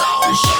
Oh. sure.